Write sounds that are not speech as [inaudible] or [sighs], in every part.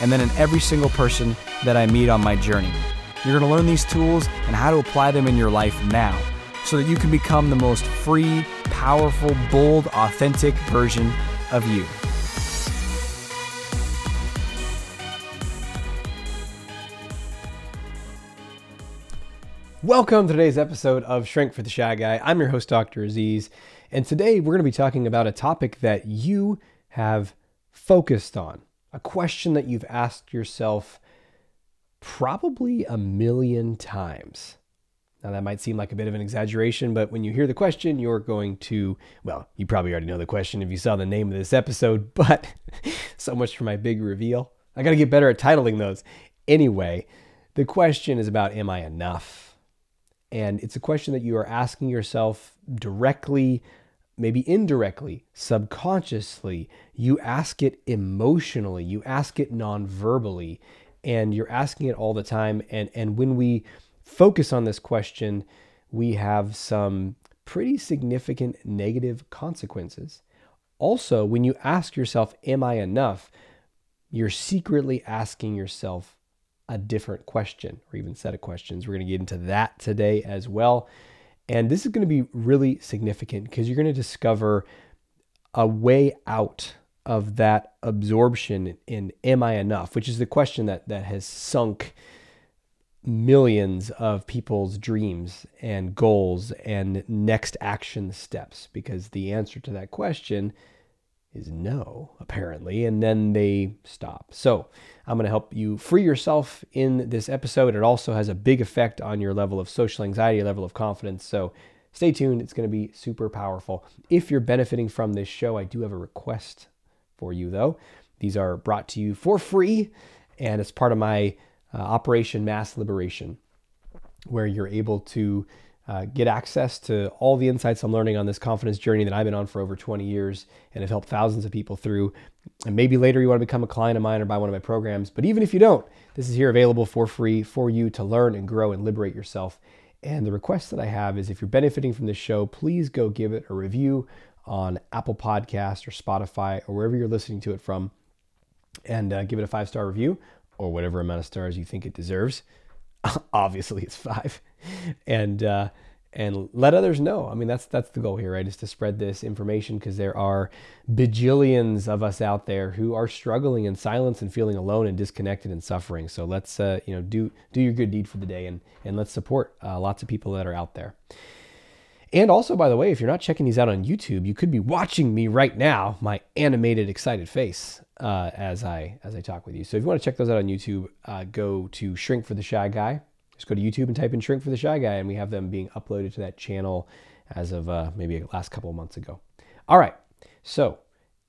and then in every single person that I meet on my journey. You're going to learn these tools and how to apply them in your life now so that you can become the most free, powerful, bold, authentic version of you. Welcome to today's episode of Shrink for the Shy Guy. I'm your host, Dr. Aziz, and today we're going to be talking about a topic that you have focused on, a question that you've asked yourself probably a million times. Now, that might seem like a bit of an exaggeration, but when you hear the question, you're going to, well, you probably already know the question if you saw the name of this episode, [laughs] but so much for my big reveal. I got to get better at titling those. Anyway, the question is about Am I enough? And it's a question that you are asking yourself directly, maybe indirectly, subconsciously. You ask it emotionally, you ask it non verbally, and you're asking it all the time. And, and when we focus on this question, we have some pretty significant negative consequences. Also, when you ask yourself, Am I enough? you're secretly asking yourself a different question or even set of questions. We're going to get into that today as well. And this is going to be really significant because you're going to discover a way out of that absorption in am I enough, which is the question that that has sunk millions of people's dreams and goals and next action steps because the answer to that question is no, apparently, and then they stop. So, I'm going to help you free yourself in this episode. It also has a big effect on your level of social anxiety, level of confidence. So, stay tuned. It's going to be super powerful. If you're benefiting from this show, I do have a request for you, though. These are brought to you for free, and it's part of my uh, Operation Mass Liberation, where you're able to uh, get access to all the insights I'm learning on this confidence journey that I've been on for over 20 years and have helped thousands of people through. And maybe later you want to become a client of mine or buy one of my programs. But even if you don't, this is here available for free for you to learn and grow and liberate yourself. And the request that I have is if you're benefiting from this show, please go give it a review on Apple Podcast or Spotify or wherever you're listening to it from and uh, give it a five star review or whatever amount of stars you think it deserves. [laughs] Obviously, it's five, and uh, and let others know. I mean, that's that's the goal here, right? Is to spread this information because there are bajillions of us out there who are struggling in silence and feeling alone and disconnected and suffering. So let's uh, you know do do your good deed for the day and and let's support uh, lots of people that are out there. And also, by the way, if you're not checking these out on YouTube, you could be watching me right now, my animated, excited face uh, as I as I talk with you. So if you want to check those out on YouTube, uh, go to Shrink for the Shy Guy. Just go to YouTube and type in Shrink for the Shy Guy, and we have them being uploaded to that channel as of uh, maybe last couple of months ago. All right. So,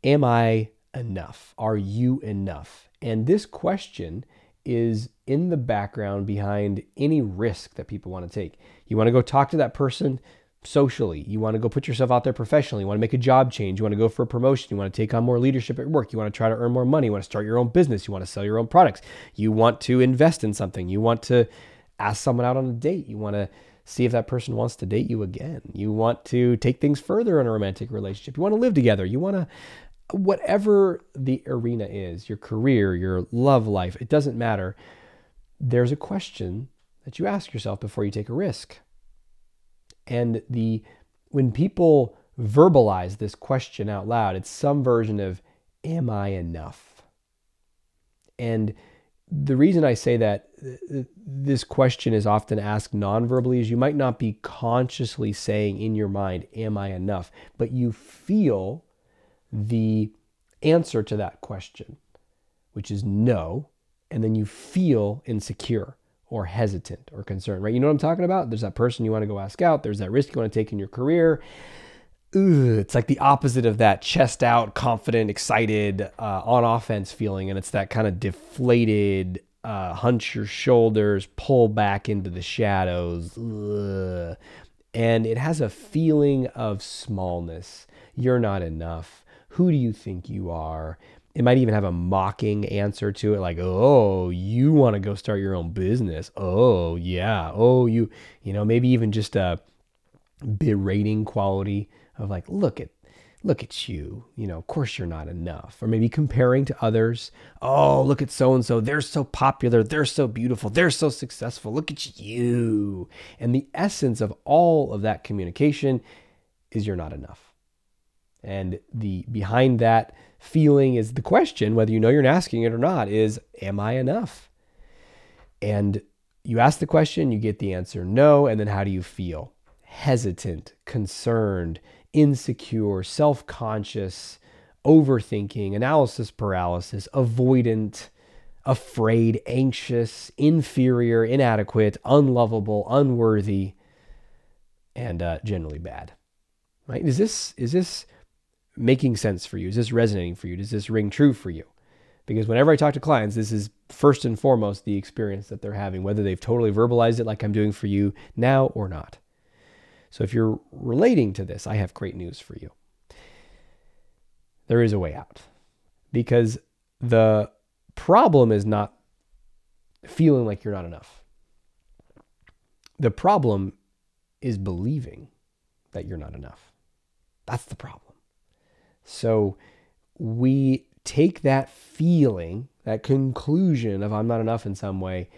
am I enough? Are you enough? And this question is in the background behind any risk that people want to take. You want to go talk to that person socially. You want to go put yourself out there professionally. You want to make a job change. You want to go for a promotion. You want to take on more leadership at work. You want to try to earn more money. You want to start your own business. You want to sell your own products. You want to invest in something. You want to ask someone out on a date. You want to see if that person wants to date you again. You want to take things further in a romantic relationship. You want to live together. You want to whatever the arena is, your career, your love life, it doesn't matter. There's a question that you ask yourself before you take a risk. And the when people verbalize this question out loud, it's some version of am I enough? And the reason I say that this question is often asked non-verbally is you might not be consciously saying in your mind, Am I enough? But you feel the answer to that question, which is no. And then you feel insecure or hesitant or concerned, right? You know what I'm talking about? There's that person you want to go ask out, there's that risk you want to take in your career. It's like the opposite of that chest out, confident, excited, uh, on offense feeling. And it's that kind of deflated, uh, hunch your shoulders, pull back into the shadows. Ugh. And it has a feeling of smallness. You're not enough. Who do you think you are? It might even have a mocking answer to it, like, oh, you want to go start your own business. Oh, yeah. Oh, you, you know, maybe even just a berating quality of like, look at look at you. You know, of course you're not enough. Or maybe comparing to others. Oh, look at so and so. They're so popular. They're so beautiful. They're so successful. Look at you. And the essence of all of that communication is you're not enough. And the behind that feeling is the question, whether you know you're asking it or not, is am I enough? And you ask the question, you get the answer no, and then how do you feel? Hesitant, concerned, insecure, self conscious, overthinking, analysis paralysis, avoidant, afraid, anxious, inferior, inadequate, unlovable, unworthy, and uh, generally bad. Right? Is this is this making sense for you? Is this resonating for you? Does this ring true for you? Because whenever I talk to clients, this is first and foremost the experience that they're having, whether they've totally verbalized it like I'm doing for you now or not. So if you're relating to this, I have great news for you. There is a way out because the problem is not feeling like you're not enough. The problem is believing that you're not enough. That's the problem. So we take that feeling, that conclusion of I'm not enough in some way,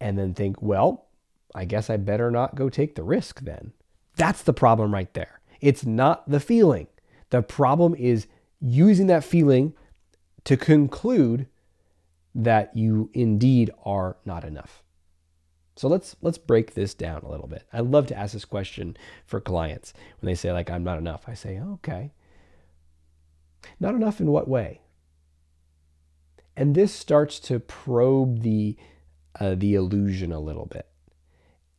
and then think, well, I guess I better not go take the risk then. That's the problem right there. It's not the feeling. The problem is using that feeling to conclude that you indeed are not enough. So let's let's break this down a little bit. I love to ask this question for clients when they say like I'm not enough. I say, "Okay. Not enough in what way?" And this starts to probe the uh, the illusion a little bit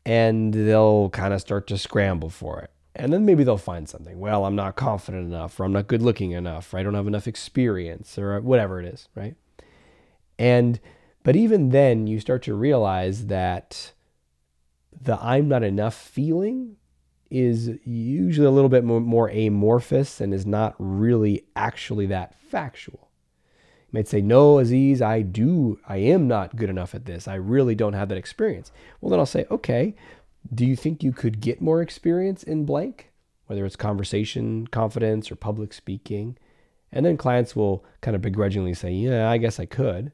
and they'll kind of start to scramble for it. And then maybe they'll find something. Well, I'm not confident enough, or I'm not good looking enough, or I don't have enough experience, or whatever it is, right? And, but even then, you start to realize that the I'm not enough feeling is usually a little bit more amorphous and is not really actually that factual. You might say, No, Aziz, I do, I am not good enough at this. I really don't have that experience. Well, then I'll say, Okay, do you think you could get more experience in blank? Whether it's conversation, confidence, or public speaking. And then clients will kind of begrudgingly say, Yeah, I guess I could.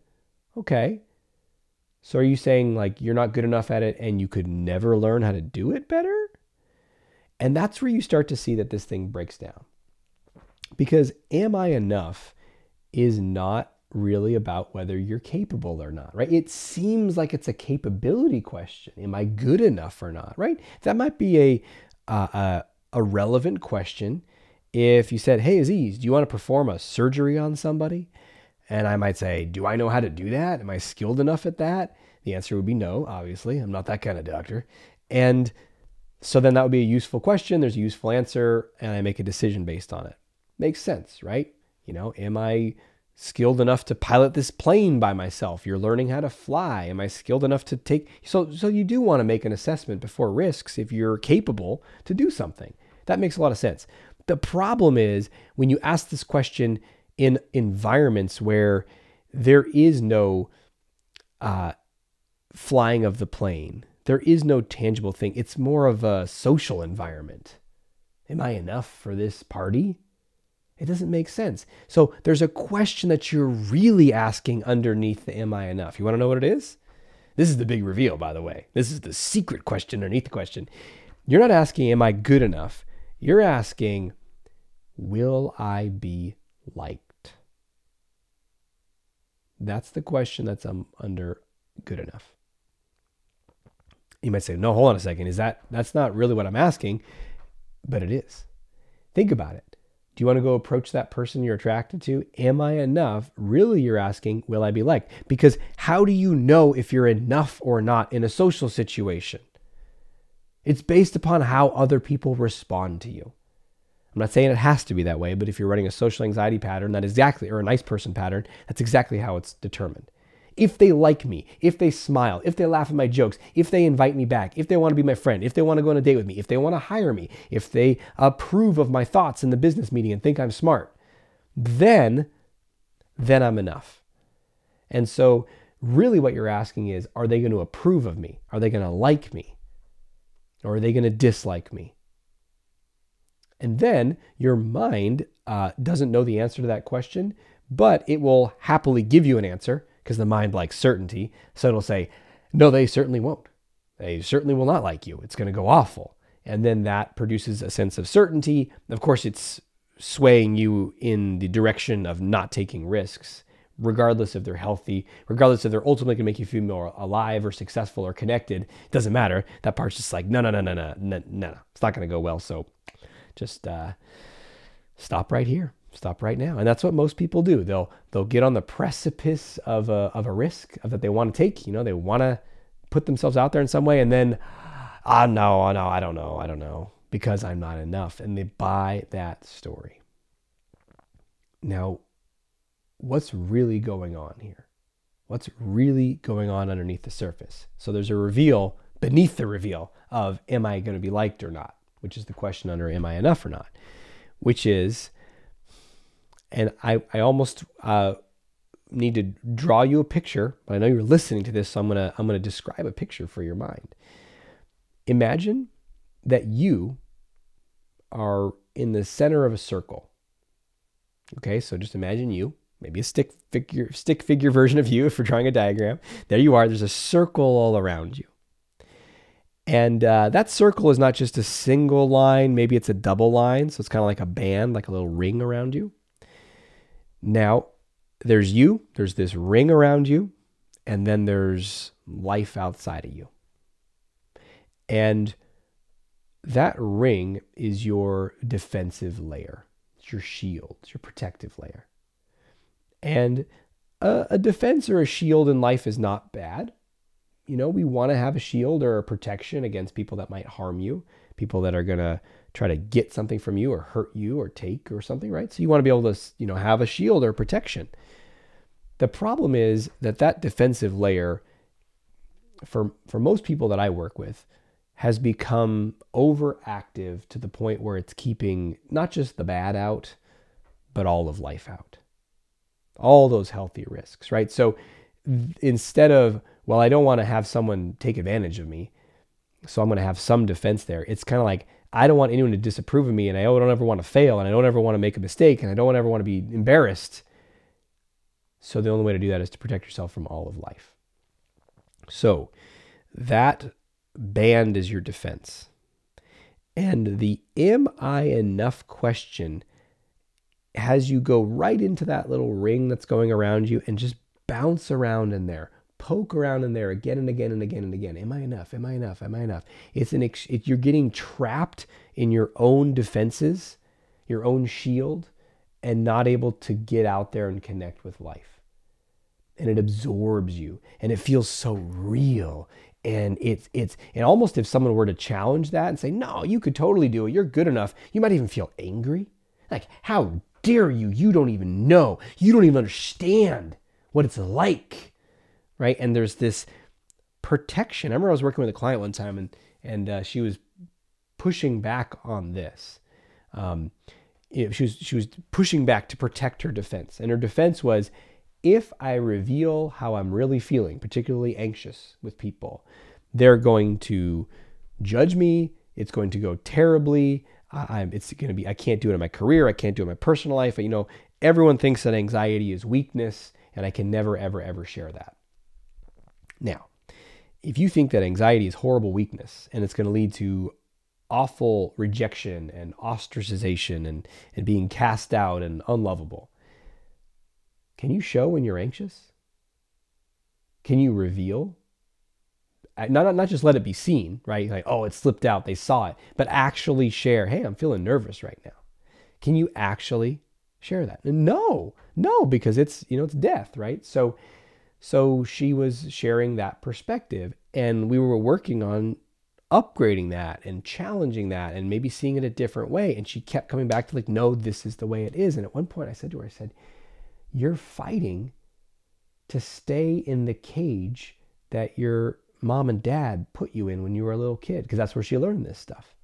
Okay. So are you saying like you're not good enough at it and you could never learn how to do it better? And that's where you start to see that this thing breaks down. Because am I enough is not really about whether you're capable or not, right? It seems like it's a capability question. Am I good enough or not, right? That might be a, uh, a, a relevant question if you said, Hey, Aziz, do you want to perform a surgery on somebody? And I might say, Do I know how to do that? Am I skilled enough at that? The answer would be no, obviously. I'm not that kind of doctor. And so then that would be a useful question. There's a useful answer, and I make a decision based on it. Makes sense, right? You know, am I skilled enough to pilot this plane by myself? You're learning how to fly. Am I skilled enough to take so so you do want to make an assessment before risks if you're capable to do something. That makes a lot of sense. The problem is when you ask this question in environments where there is no uh, flying of the plane, there is no tangible thing. It's more of a social environment. Am I enough for this party? It doesn't make sense. So there's a question that you're really asking underneath the am I enough? You want to know what it is? This is the big reveal, by the way. This is the secret question underneath the question. You're not asking, am I good enough? You're asking, will I be liked? That's the question that's um, under good enough. You might say, no, hold on a second. Is that, that's not really what I'm asking, but it is. Think about it. Do you want to go approach that person you're attracted to? Am I enough? Really, you're asking, will I be liked? Because how do you know if you're enough or not in a social situation? It's based upon how other people respond to you. I'm not saying it has to be that way, but if you're running a social anxiety pattern, that exactly, or a nice person pattern, that's exactly how it's determined. If they like me, if they smile, if they laugh at my jokes, if they invite me back, if they want to be my friend, if they want to go on a date with me, if they want to hire me, if they approve of my thoughts in the business meeting and think I'm smart, then, then I'm enough. And so, really, what you're asking is are they going to approve of me? Are they going to like me? Or are they going to dislike me? And then your mind uh, doesn't know the answer to that question, but it will happily give you an answer because the mind likes certainty. So it'll say, no, they certainly won't. They certainly will not like you. It's going to go awful. And then that produces a sense of certainty. Of course, it's swaying you in the direction of not taking risks, regardless if they're healthy, regardless if they're ultimately going to make you feel more alive or successful or connected. It doesn't matter. That part's just like, no, no, no, no, no, no, no. It's not going to go well. So just uh, stop right here stop right now. And that's what most people do. They'll they'll get on the precipice of a, of a risk that they want to take you know they want to put themselves out there in some way and then ah no no i don't know i don't know because i'm not enough. And they buy that story. Now what's really going on here? What's really going on underneath the surface? So there's a reveal beneath the reveal of am i going to be liked or not? which is the question under am i enough or not? which is and I, I almost uh, need to draw you a picture, but I know you're listening to this, so I'm gonna I'm gonna describe a picture for your mind. Imagine that you are in the center of a circle. Okay, so just imagine you, maybe a stick figure stick figure version of you if we're drawing a diagram. There you are. There's a circle all around you. And uh, that circle is not just a single line, maybe it's a double line. So it's kind of like a band, like a little ring around you. Now, there's you, there's this ring around you, and then there's life outside of you. And that ring is your defensive layer, it's your shield, it's your protective layer. And a, a defense or a shield in life is not bad. You know, we want to have a shield or a protection against people that might harm you, people that are going to try to get something from you or hurt you or take or something, right? So you want to be able to, you know, have a shield or protection. The problem is that that defensive layer for for most people that I work with has become overactive to the point where it's keeping not just the bad out, but all of life out. All those healthy risks, right? So instead of, well, I don't want to have someone take advantage of me, so I'm going to have some defense there. It's kind of like I don't want anyone to disapprove of me, and I don't ever want to fail, and I don't ever want to make a mistake, and I don't ever want to be embarrassed. So the only way to do that is to protect yourself from all of life. So that band is your defense. And the am I enough question has you go right into that little ring that's going around you and just bounce around in there poke around in there again and again and again and again. Am I enough? Am I enough? Am I enough? It's an ex- it, you're getting trapped in your own defenses, your own shield, and not able to get out there and connect with life. And it absorbs you, and it feels so real. And it's it's and almost if someone were to challenge that and say, "No, you could totally do it. You're good enough." You might even feel angry, like, "How dare you? You don't even know. You don't even understand what it's like." Right? And there's this protection. I remember I was working with a client one time, and and uh, she was pushing back on this. Um, she was she was pushing back to protect her defense, and her defense was, if I reveal how I'm really feeling, particularly anxious with people, they're going to judge me. It's going to go terribly. I'm, it's going to be. I can't do it in my career. I can't do it in my personal life. You know, everyone thinks that anxiety is weakness, and I can never, ever, ever share that. Now, if you think that anxiety is horrible weakness and it's going to lead to awful rejection and ostracization and, and being cast out and unlovable, can you show when you're anxious? Can you reveal? Uh, not, not just let it be seen, right? Like, oh, it slipped out, they saw it, but actually share, hey, I'm feeling nervous right now. Can you actually share that? No, no, because it's, you know, it's death, right? So so she was sharing that perspective, and we were working on upgrading that and challenging that and maybe seeing it a different way. And she kept coming back to, like, no, this is the way it is. And at one point, I said to her, I said, You're fighting to stay in the cage that your mom and dad put you in when you were a little kid, because that's where she learned this stuff.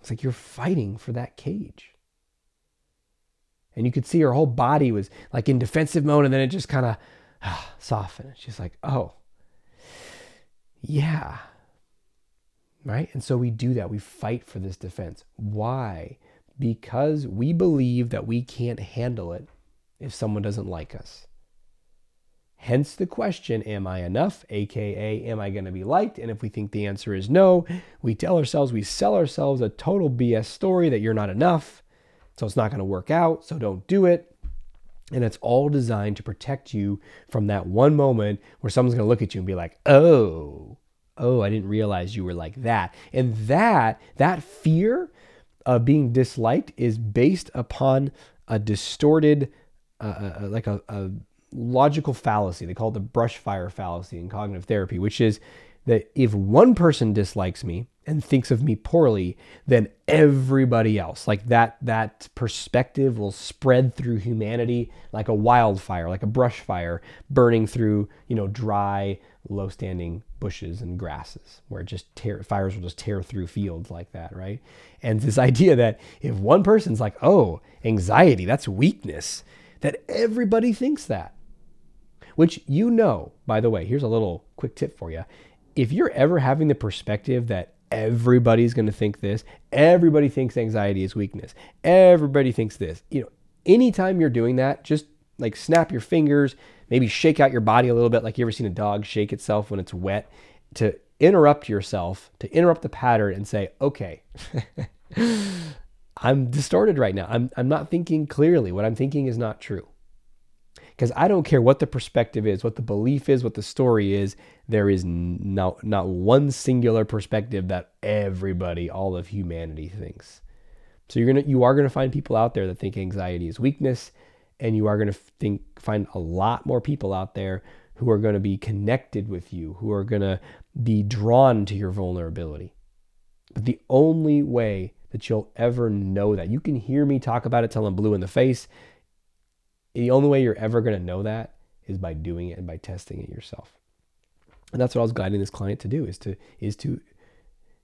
It's like you're fighting for that cage. And you could see her whole body was like in defensive mode, and then it just kind of ah, softened. She's like, oh, yeah. Right? And so we do that. We fight for this defense. Why? Because we believe that we can't handle it if someone doesn't like us. Hence the question, am I enough? AKA, am I going to be liked? And if we think the answer is no, we tell ourselves, we sell ourselves a total BS story that you're not enough. So it's not going to work out. So don't do it. And it's all designed to protect you from that one moment where someone's going to look at you and be like, oh, oh, I didn't realize you were like that. And that, that fear of being disliked is based upon a distorted, uh, uh, uh like a, a logical fallacy. They call it the brush fire fallacy in cognitive therapy, which is that if one person dislikes me and thinks of me poorly, then everybody else, like that, that perspective will spread through humanity like a wildfire, like a brush fire burning through, you know, dry, low standing bushes and grasses where just tear, fires will just tear through fields like that, right? And this [laughs] idea that if one person's like, oh, anxiety, that's weakness, that everybody thinks that which you know, by the way, here's a little quick tip for you. If you're ever having the perspective that everybody's going to think this, everybody thinks anxiety is weakness, everybody thinks this, you know, anytime you're doing that, just like snap your fingers, maybe shake out your body a little bit, like you ever seen a dog shake itself when it's wet, to interrupt yourself, to interrupt the pattern and say, okay, [laughs] I'm distorted right now. I'm, I'm not thinking clearly. What I'm thinking is not true. Because I don't care what the perspective is, what the belief is, what the story is, there is not, not one singular perspective that everybody, all of humanity thinks. So you're gonna you are gonna find people out there that think anxiety is weakness, and you are gonna think find a lot more people out there who are gonna be connected with you, who are gonna be drawn to your vulnerability. But the only way that you'll ever know that, you can hear me talk about it till I'm blue in the face the only way you're ever to know that is by doing it and by testing it yourself. And that's what I was guiding this client to do is to is to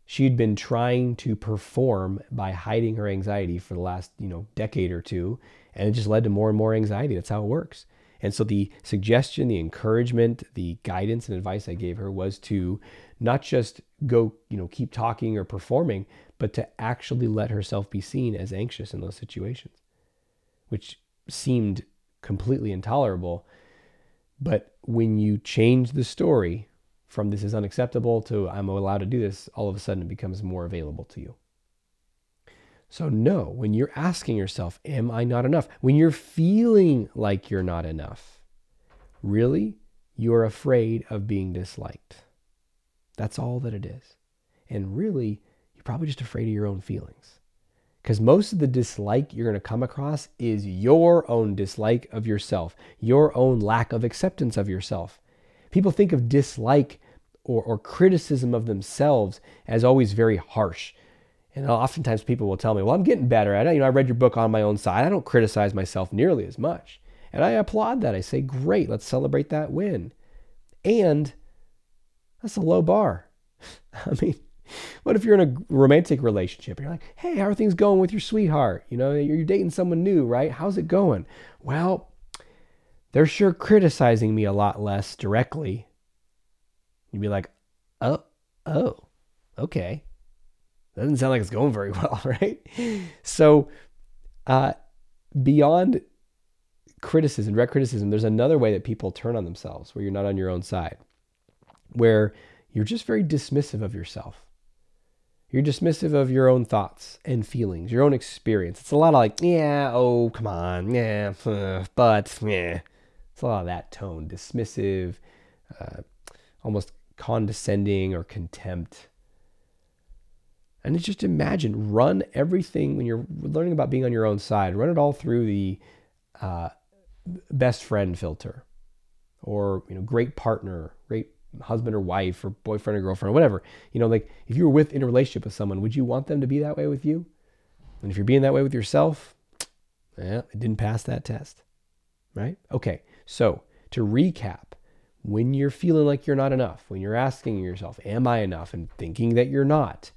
she'd been trying to perform by hiding her anxiety for the last, you know, decade or two, and it just led to more and more anxiety. That's how it works. And so the suggestion, the encouragement, the guidance and advice I gave her was to not just go, you know, keep talking or performing, but to actually let herself be seen as anxious in those situations, which seemed completely intolerable. But when you change the story from this is unacceptable to I'm allowed to do this, all of a sudden it becomes more available to you. So, no, when you're asking yourself, Am I not enough? When you're feeling like you're not enough, really, you're afraid of being disliked. That's all that it is. And really, you're probably just afraid of your own feelings. Because most of the dislike you're going to come across is your own dislike of yourself, your own lack of acceptance of yourself. People think of dislike or, or criticism of themselves as always very harsh. And oftentimes people will tell me, well, I'm getting better at it. You know, I read your book on my own side. I don't criticize myself nearly as much. And I applaud that. I say, great, let's celebrate that win. And that's a low bar. [laughs] I mean, what if you're in a romantic relationship? You're like, hey, how are things going with your sweetheart? You know, you're dating someone new, right? How's it going? Well, they're sure criticizing me a lot less directly. You'd be like, oh, oh, okay. Doesn't sound like it's going very [laughs] well, right? So, uh, beyond criticism, direct criticism, there's another way that people turn on themselves where you're not on your own side, where you're just very dismissive of yourself. You're dismissive of your own thoughts and feelings, your own experience. It's a lot of like, yeah, oh, come on, yeah, [laughs] but, yeah. It's a lot of that tone, dismissive, uh, almost condescending or contempt. And just imagine, run everything when you're learning about being on your own side, run it all through the uh, best friend filter or, you know, great partner, great husband or wife or boyfriend or girlfriend or whatever. You know, like if you were with in a relationship with someone, would you want them to be that way with you? And if you're being that way with yourself, yeah, it didn't pass that test. Right? Okay. So, to recap, when you're feeling like you're not enough, when you're asking yourself, Am I enough? and thinking that you're not,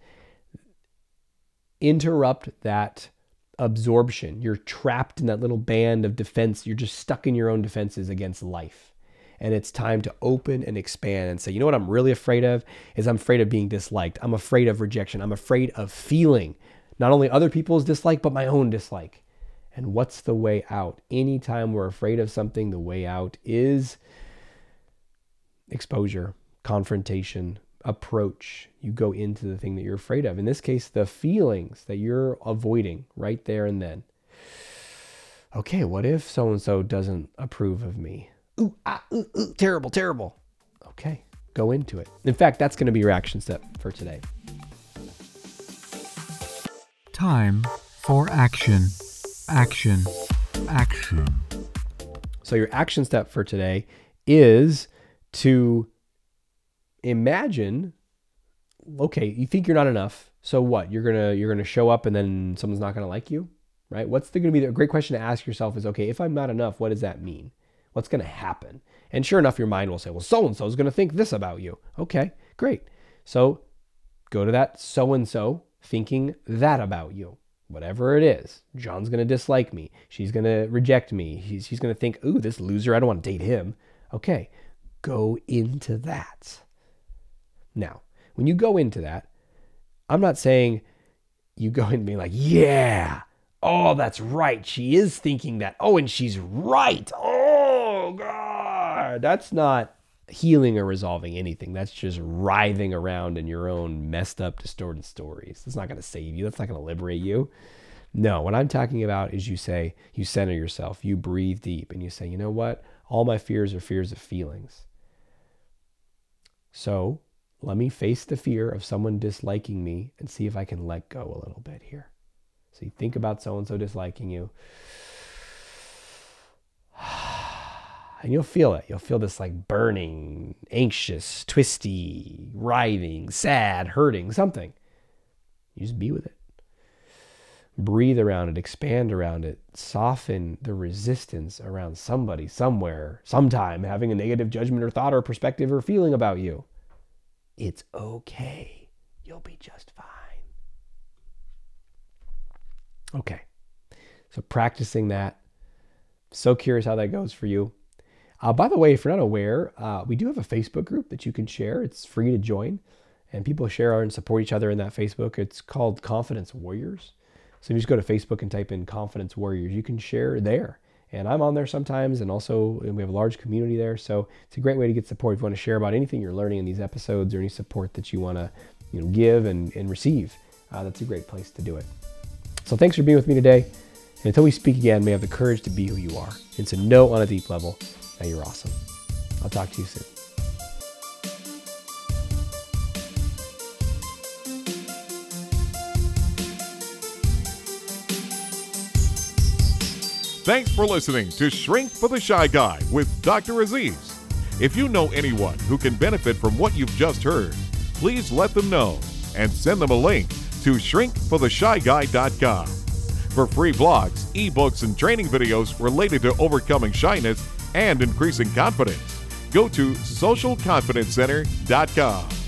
interrupt that absorption. You're trapped in that little band of defense. You're just stuck in your own defenses against life. And it's time to open and expand and say, you know what I'm really afraid of is I'm afraid of being disliked. I'm afraid of rejection. I'm afraid of feeling not only other people's dislike, but my own dislike. And what's the way out? Anytime we're afraid of something, the way out is exposure, confrontation, approach. You go into the thing that you're afraid of. In this case, the feelings that you're avoiding right there and then. Okay, what if so and so doesn't approve of me? Ooh, ah, ooh, ooh, terrible, terrible. Okay, go into it. In fact, that's going to be your action step for today. Time for action. Action. Action. So, your action step for today is to imagine okay you think you're not enough so what? You're gonna you're gonna show up and then someone's not gonna like you right? What's the, gonna be the, a great question to ask yourself is okay if i'm not enough what does that mean? What's gonna happen? And sure enough your mind will say well so and so is gonna think this about you. Okay great. So go to that so and so thinking that about you whatever it is john's gonna dislike me she's gonna reject me he's, he's gonna think ooh this loser i don't want to date him okay go into that now, when you go into that, I'm not saying you go in being like, yeah, oh, that's right. She is thinking that. Oh, and she's right. Oh, God. That's not healing or resolving anything. That's just writhing around in your own messed up, distorted stories. That's not going to save you. That's not going to liberate you. No, what I'm talking about is you say, you center yourself, you breathe deep, and you say, you know what? All my fears are fears of feelings. So let me face the fear of someone disliking me and see if I can let go a little bit here. So you think about so and so disliking you. [sighs] [sighs] And you'll feel it. You'll feel this like burning, anxious, twisty, writhing, sad, hurting, something. You just be with it. Breathe around it, expand around it, soften the resistance around somebody, somewhere, sometime having a negative judgment or thought or perspective or feeling about you. It's okay. You'll be just fine. Okay. So practicing that. So curious how that goes for you. Uh, by the way, if you're not aware, uh, we do have a Facebook group that you can share. It's free to join, and people share and support each other in that Facebook. It's called Confidence Warriors. So if you just go to Facebook and type in Confidence Warriors, you can share there and I'm on there sometimes, and also we have a large community there. So it's a great way to get support if you want to share about anything you're learning in these episodes or any support that you want to you know, give and, and receive. Uh, that's a great place to do it. So thanks for being with me today. And until we speak again, may have the courage to be who you are and to know on a deep level you're awesome. I'll talk to you soon. Thanks for listening to Shrink for the Shy Guy with Dr. Aziz. If you know anyone who can benefit from what you've just heard, please let them know and send them a link to shrinkfortheshyguy.com. For free blogs, ebooks, and training videos related to overcoming shyness and increasing confidence, go to socialconfidencecenter.com.